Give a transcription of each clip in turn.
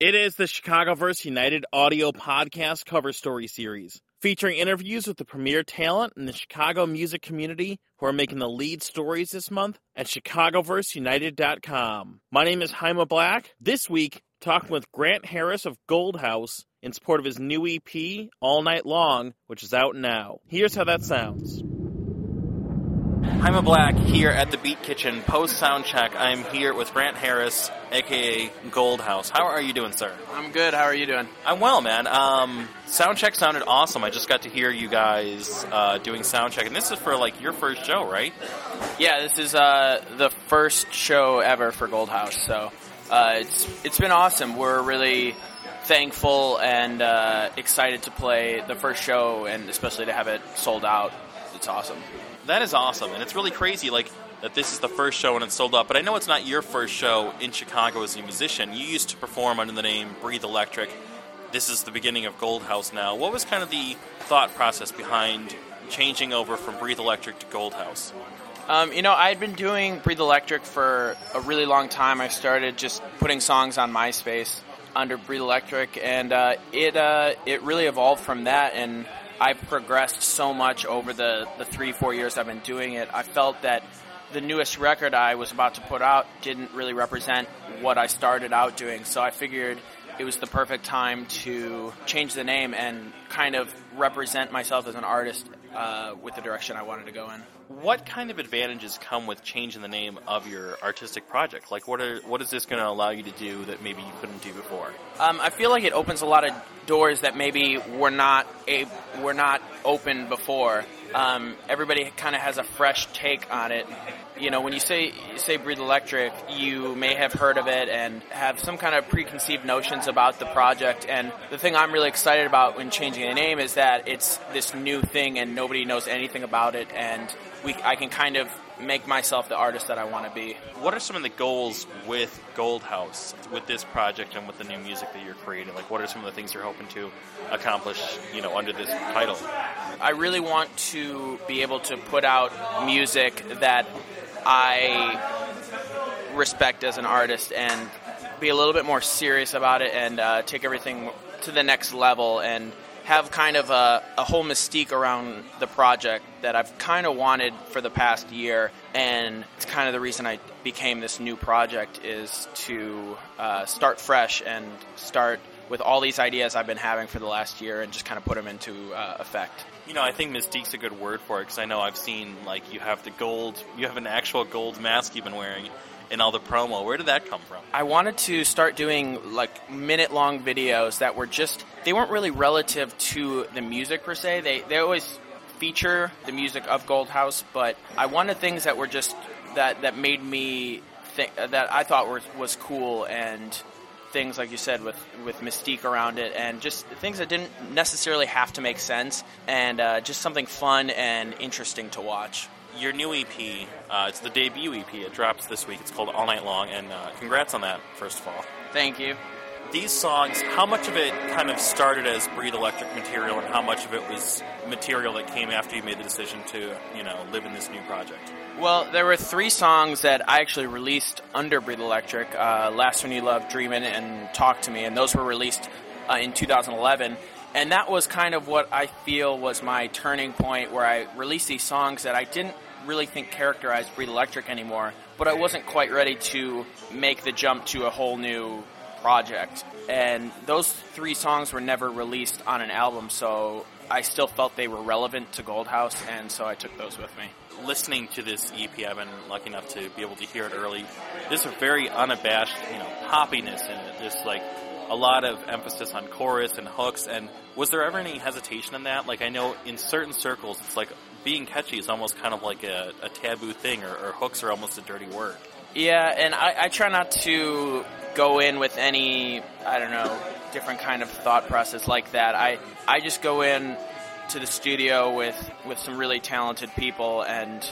It is the Chicagoverse United audio podcast cover story series, featuring interviews with the premier talent in the Chicago music community who are making the lead stories this month at chicagoverseunited.com. My name is Haima Black. This week, talking with Grant Harris of Goldhouse in support of his new EP, All Night Long, which is out now. Here's how that sounds. Haima Black here at the Beat Kitchen post sound check. I'm here with Grant Harris, aka Goldhouse. How are you doing, sir? I'm good. How are you doing? I'm well, man. Um, sound check sounded awesome. I just got to hear you guys uh, doing sound check, and this is for like your first show, right? Yeah, this is uh, the first show ever for Goldhouse, so uh, it's it's been awesome. We're really thankful and uh, excited to play the first show, and especially to have it sold out. It's awesome. That is awesome, and it's really crazy. Like that, this is the first show and it's sold out. But I know it's not your first show in Chicago as a musician. You used to perform under the name Breathe Electric. This is the beginning of Goldhouse now. What was kind of the thought process behind changing over from Breathe Electric to Goldhouse? Um, you know, I had been doing Breathe Electric for a really long time. I started just putting songs on MySpace under Breathe Electric, and uh, it uh, it really evolved from that. And I've progressed so much over the, the three, four years I've been doing it. I felt that the newest record I was about to put out didn't really represent what I started out doing. So I figured it was the perfect time to change the name and kind of represent myself as an artist uh, with the direction I wanted to go in. What kind of advantages come with changing the name of your artistic project? Like, what are what is this going to allow you to do that maybe you couldn't do before? Um, I feel like it opens a lot of doors that maybe were not a were not open before. Um, everybody kind of has a fresh take on it. You know, when you say say Breathe Electric, you may have heard of it and have some kind of preconceived notions about the project. And the thing I'm really excited about when changing the name is that it's this new thing and nobody knows anything about it, and we I can kind of make myself the artist that I want to be. What are some of the goals with Goldhouse, with this project and with the new music that you're creating? Like, what are some of the things you're hoping to accomplish, you know, under this title? I really want to be able to put out music that I respect as an artist and be a little bit more serious about it and uh, take everything to the next level and have kind of a, a, whole mystique around the project that I've kind of wanted for the past year, and it's kind of the reason I became this new project is to uh, start fresh and start with all these ideas I've been having for the last year and just kind of put them into uh, effect. You know, I think mystique's a good word for it because I know I've seen like you have the gold, you have an actual gold mask you've been wearing in all the promo. Where did that come from? I wanted to start doing like minute long videos that were just they weren't really relative to the music per se. They they always feature the music of Goldhouse, but I wanted things that were just that that made me think that I thought was was cool and things like you said with with mystique around it and just things that didn't necessarily have to make sense and uh, just something fun and interesting to watch your new EP, uh, it's the debut EP. It drops this week. It's called All Night Long, and uh, congrats on that, first of all. Thank you. These songs, how much of it kind of started as Breathe Electric material, and how much of it was material that came after you made the decision to, you know, live in this new project? Well, there were three songs that I actually released under Breathe Electric uh, Last One You Love, Dreamin', and Talk to Me, and those were released uh, in 2011 and that was kind of what I feel was my turning point where I released these songs that I didn't really think characterized Breathe Electric anymore, but I wasn't quite ready to make the jump to a whole new project. And those three songs were never released on an album, so I still felt they were relevant to Goldhouse, and so I took those with me. Listening to this EP, I've been lucky enough to be able to hear it early. There's a very unabashed, you know, poppiness in it. Like a lot of emphasis on chorus and hooks. And was there ever any hesitation in that? Like I know in certain circles, it's like being catchy is almost kind of like a, a taboo thing, or, or, hooks are almost a dirty word. Yeah, and I, I try not to go in with any I don't know different kind of thought process like that. I I just go in to the studio with with some really talented people and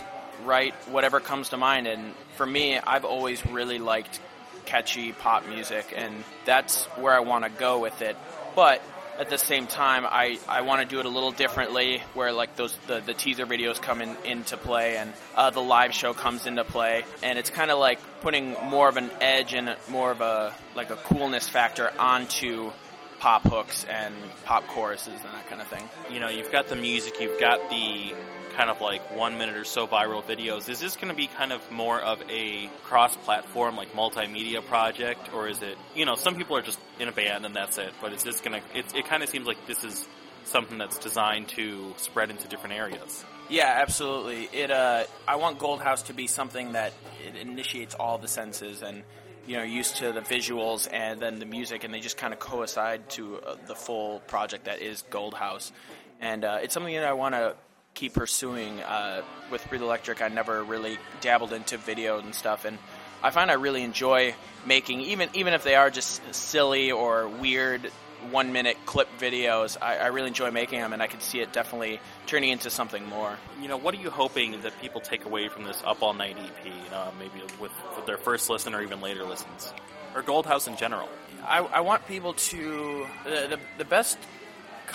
write whatever comes to mind. And for me, I've always really liked catchy pop music, and that's where I want to go with it. But at the same time, I, I want to do it a little differently, where like those the, the teaser videos come in, into play and uh, the live show comes into play, and it's kind of like putting more of an edge and more of a like a coolness factor onto pop hooks and pop choruses and that kind of thing. You know, you've got the music, you've got the kind of like one minute or so viral videos. Is this going to be kind of more of a cross-platform, like multimedia project, or is it? You know, some people are just in a band and that's it. But is this going to? It, it kind of seems like this is something that's designed to spread into different areas. Yeah, absolutely. It. Uh, I want Goldhouse to be something that it initiates all the senses and you know used to the visuals and then the music, and they just kind of coincide to uh, the full project that is Goldhouse. And uh, it's something that I want to keep pursuing. Uh, with Breathe Electric, I never really dabbled into video and stuff, and I find I really enjoy making even even if they are just silly or weird one minute clip videos. I, I, really enjoy making them, and I can see it definitely turning into something more. You know, what are you hoping that people take away from this Up All Night EP? maybe with, with, their first listen or even later listens, or Goldhouse in general. I, I want people to the, the, the best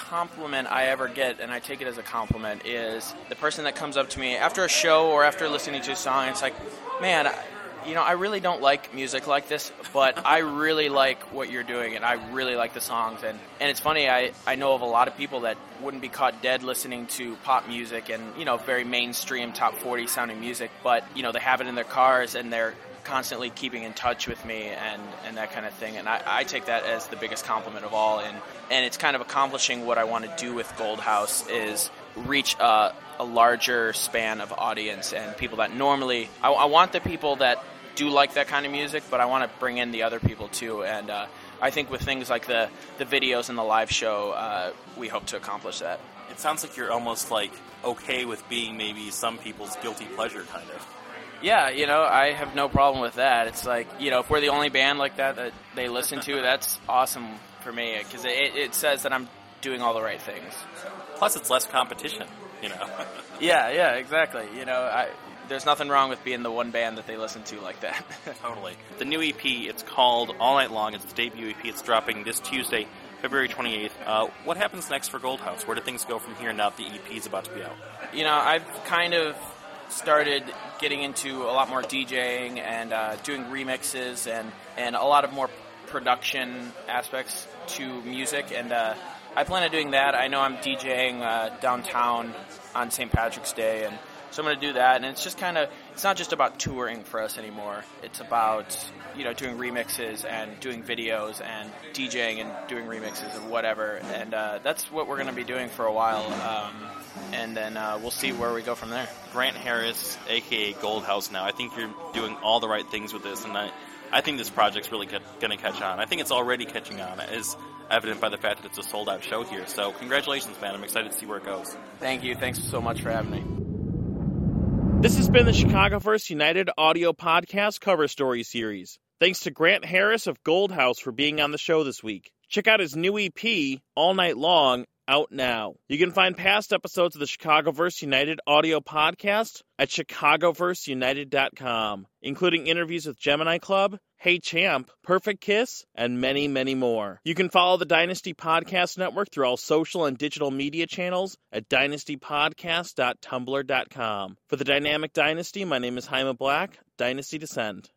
compliment I ever get, and I take it as a compliment, is the person that comes up to me after a show or after listening to a song. It's like, man, you know, I really don't like music like this, but I really like what you're doing, and I really like the songs. And, and it's funny, I, I know of a lot of people that wouldn't be caught dead listening to pop music and, you know, very mainstream top 40 sounding music, but, you know, they have it in their cars and they're constantly keeping in touch with me and, and that kind of thing. And I, I take that as the biggest compliment of all. And, and it's kind of accomplishing what I want to do with Goldhouse is reach a, a larger span of audience and people that normally, I, I want the people that do like that kind of music, but I want to bring in the other people too. And uh, I think with things like the the videos and the live show, uh, we hope to accomplish that. It sounds like you're almost like okay with being maybe some people's guilty pleasure, kind of. Yeah, you know, I have no problem with that. It's like you know, if we're the only band like that that they listen to, that's awesome for me because it, it says that I'm doing all the right things. Plus, it's less competition. You know. yeah, yeah, exactly. You know, I, there's nothing wrong with being the one band that they listen to like that. totally. The new EP, it's called All Night Long. It's the debut EP. It's dropping this Tuesday, February 28th. Uh, what happens next for Goldhouse? Where do things go from here now that the EP is about to be out? You know, I've kind of started getting into a lot more DJing and uh, doing remixes and, and a lot of more production aspects to music. And uh, I plan on doing that. I know I'm DJing uh, downtown on St. Patrick's Day and so I'm going to do that, and it's just kind of it's not just about touring for us anymore. It's about you know doing remixes and doing videos and DJing and doing remixes and whatever, and uh, that's what we're going to be doing for a while. Um, and then uh, we'll see where we go from there. Grant Harris, aka Goldhouse. Now I think you're doing all the right things with this, and I, I think this project's really going to catch on. I think it's already catching on, as evident by the fact that it's a sold out show here. So congratulations, man! I'm excited to see where it goes. Thank you. Thanks so much for having me. This has been the Chicagoverse United audio podcast cover story series. Thanks to Grant Harris of Goldhouse for being on the show this week. Check out his new EP, All Night Long, out now. You can find past episodes of the Chicagoverse United audio podcast at chicagoverseunited.com, including interviews with Gemini Club, Hey Champ, Perfect Kiss, and many, many more. You can follow the Dynasty Podcast Network through all social and digital media channels at dynastypodcast.tumblr.com. For the Dynamic Dynasty, my name is Jaime Black, Dynasty Descend.